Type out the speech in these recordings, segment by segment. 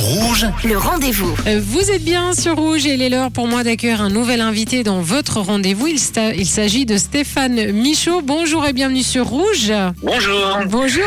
Rouge, Le rendez-vous. Euh, Vous êtes bien sur Rouge et il est l'heure pour moi d'accueillir un nouvel invité dans votre rendez-vous. Il, s'agit de Stéphane Michaud. Bonjour et bienvenue sur Rouge. Bonjour. Bonjour.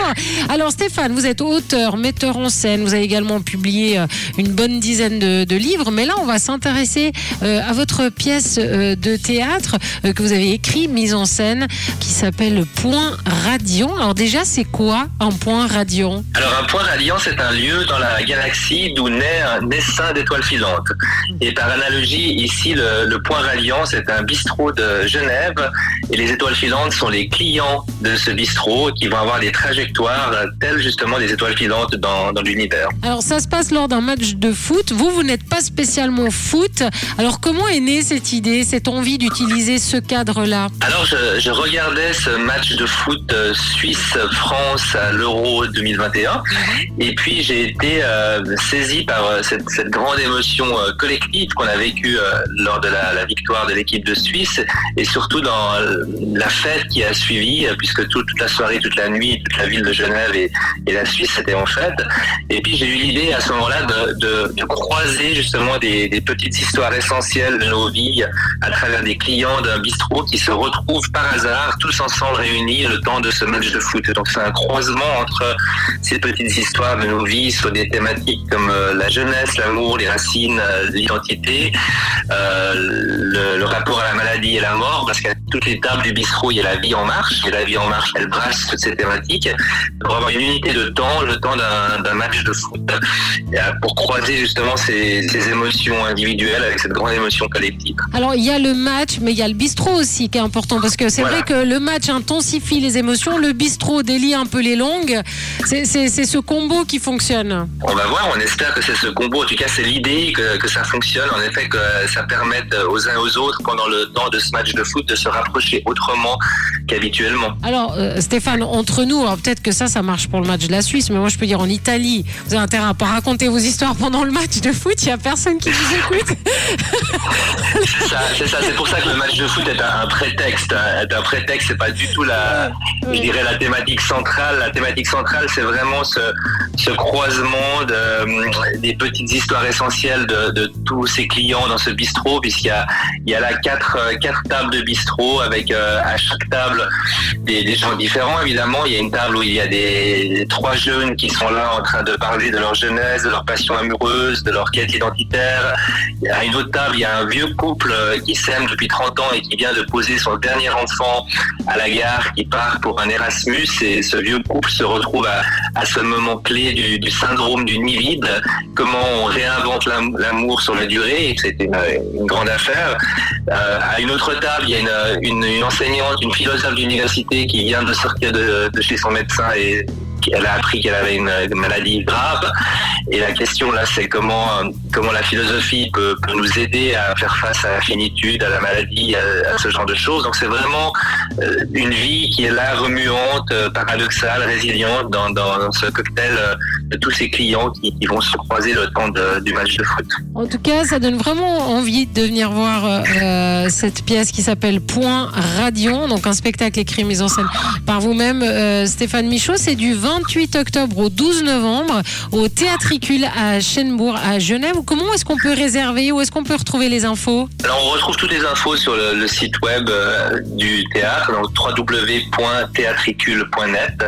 Alors Stéphane, vous êtes auteur, metteur en scène. Vous avez également publié euh, une bonne dizaine de, de livres. Mais là, on va s'intéresser euh, à votre pièce de théâtre que vous avez écrit, mise en scène, qui s'appelle Point Radion. Alors déjà, c'est quoi un point radion? Alors un point radiant, c'est un lieu dans la galaxie d'où naît un essaim d'étoiles filantes. Et par analogie, ici, le, le point radiant, c'est un bistrot de Genève. Et les étoiles filantes sont les clients de ce bistrot qui vont avoir des trajectoires telles justement des étoiles filantes dans, dans l'univers. Alors ça se passe lors d'un match de foot. Vous, vous n'êtes pas spécialement foot. Alors comment est née cette idée, cette envie d'utiliser ce cadre-là? Alors je, je regardais ce match de foot euh, Suisse-France à l'Euro 2021 et puis j'ai été euh, saisi par euh, cette, grande émotion euh, collective qu'on a vécue euh, lors de la, victoire de l'équipe de Suisse et surtout dans la fête qui a suivi puisque tout- toute la soirée, toute la nuit, toute la ville de Genève et, la Suisse était en fête et puis j'ai eu l'idée à ce moment-là de croiser justement des, des petites histoires essentielles de nos vies à travers des clients d'un bistrot qui se retrouvent par hasard tous ensemble réunis le temps de ce match de foot. Donc c'est un croisement entre ces petites histoires de nos vies sur des thématiques comme euh, la jeunesse, l'amour, les racines, euh, l'identité, euh, le, rapport à la maladie et la mort, toutes les tables du bistrot, il y a la vie en marche, et la vie en marche, elle brasse toutes ces thématiques, pour avoir une unité de temps, le temps d'un match de foot, euh, pour croiser justement ces, ces émotions individuelles avec cette grande émotion collective. Alors il y a le match, mais il y a le bistrot aussi qui est important parce que c'est Voilà. vrai que le match intensifie les émotions, le bistrot délie un peu les langues. C'est ce combo qui fonctionne. On va voir, on espère que c'est ce combo. En tout cas, c'est l'idée que, que ça fonctionne. En effet, que ça permette aux uns aux autres, pendant le temps de ce match de foot, de se autrement qu'habituellement. Alors euh, Stéphane, entre nous, alors peut-être que ça, ça marche pour le match de la Suisse, mais moi je peux dire en Italie, vous avez intérêt à pas raconter vos histoires pendant le match de foot, il y a personne qui vous écoute. C'est ça, c'est ça. C'est pour ça que le match de foot est un, un prétexte. hein. Est un prétexte, c'est pas du tout la, je dirais la thématique centrale. La thématique centrale, c'est vraiment ce, ce croisement de, euh, des petites histoires essentielles de, de tous ces clients dans ce bistrot, puisqu'il y a, il y a là quatre, euh, quatre tables de bistrot avec euh, à chaque table des, des gens différents. Évidemment, il y a une table où il y a des, des trois jeunes qui sont là en train de parler de leur jeunesse, de leur passion amoureuse, de leur quête identitaire. À une autre table, il y a un vieux couple euh, qui s'aime depuis 30 ans et qui vient de poser son dernier enfant à la gare, qui part pour un Erasmus. Et ce vieux couple se retrouve à, à ce moment clé du, syndrome du nid vide. Comment on réinvente l'am- l'amour sur la durée. C'est une, grande affaire. Euh, à une autre table, il y a une, une, une enseignante, une philosophe d'université qui vient de sortir de, de chez son médecin et elle a appris qu'elle avait une, maladie grave. Et la question là, c'est comment comment la philosophie peut, nous aider à faire face à la finitude, à la maladie, à, à ce genre de choses. Donc c'est vraiment euh, une vie qui est là, remuante, euh, paradoxale, résiliente dans, dans ce cocktail euh, de tous ces clients qui, qui vont se croiser le temps de- du match de foot. En tout cas, ça donne vraiment envie de venir voir euh, euh, cette pièce qui s'appelle Point Radion, donc un spectacle écrit mis en scène par vous-même, euh, Stéphane Michaud. C'est du 28 octobre au 12 novembre au Théâtricule à Chenbourg, à Genève. Comment est-ce qu'on peut réserver Où est-ce qu'on peut retrouver les infos? Alors on retrouve toutes les infos sur le, le site web euh, du théâtre, donc www.théatricule.net,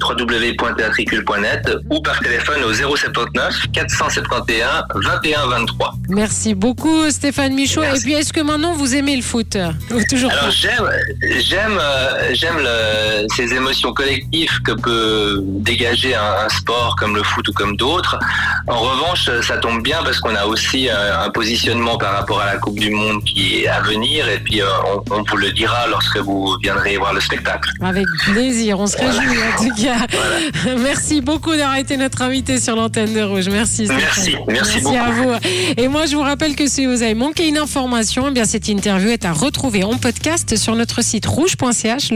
www.théatricule.net ou par téléphone au 079 471 21 23. Merci beaucoup, Stéphane Michaud. Merci. Et puis, est-ce que maintenant vous aimez le foot? Ou toujours Alors j'aime j'aime euh, j'aime le- ces émotions collectives que peut dégager un, un sport comme le foot ou comme d'autres. En revanche, ça tombe bien parce qu'on a aussi euh, un positionnement par rapport à la Coupe du Monde qui est à venir et puis euh, on, on vous le dira lorsque vous viendrez voir le spectacle. Avec plaisir, on se réjouit en tout cas. Merci beaucoup d'avoir été notre invité sur l'antenne de Rouge. Merci. Merci, merci beaucoup. à vous. Et moi, je vous rappelle que si vous avez manqué une information, eh bien cette interview est à retrouver en podcast sur notre site rouge.ch.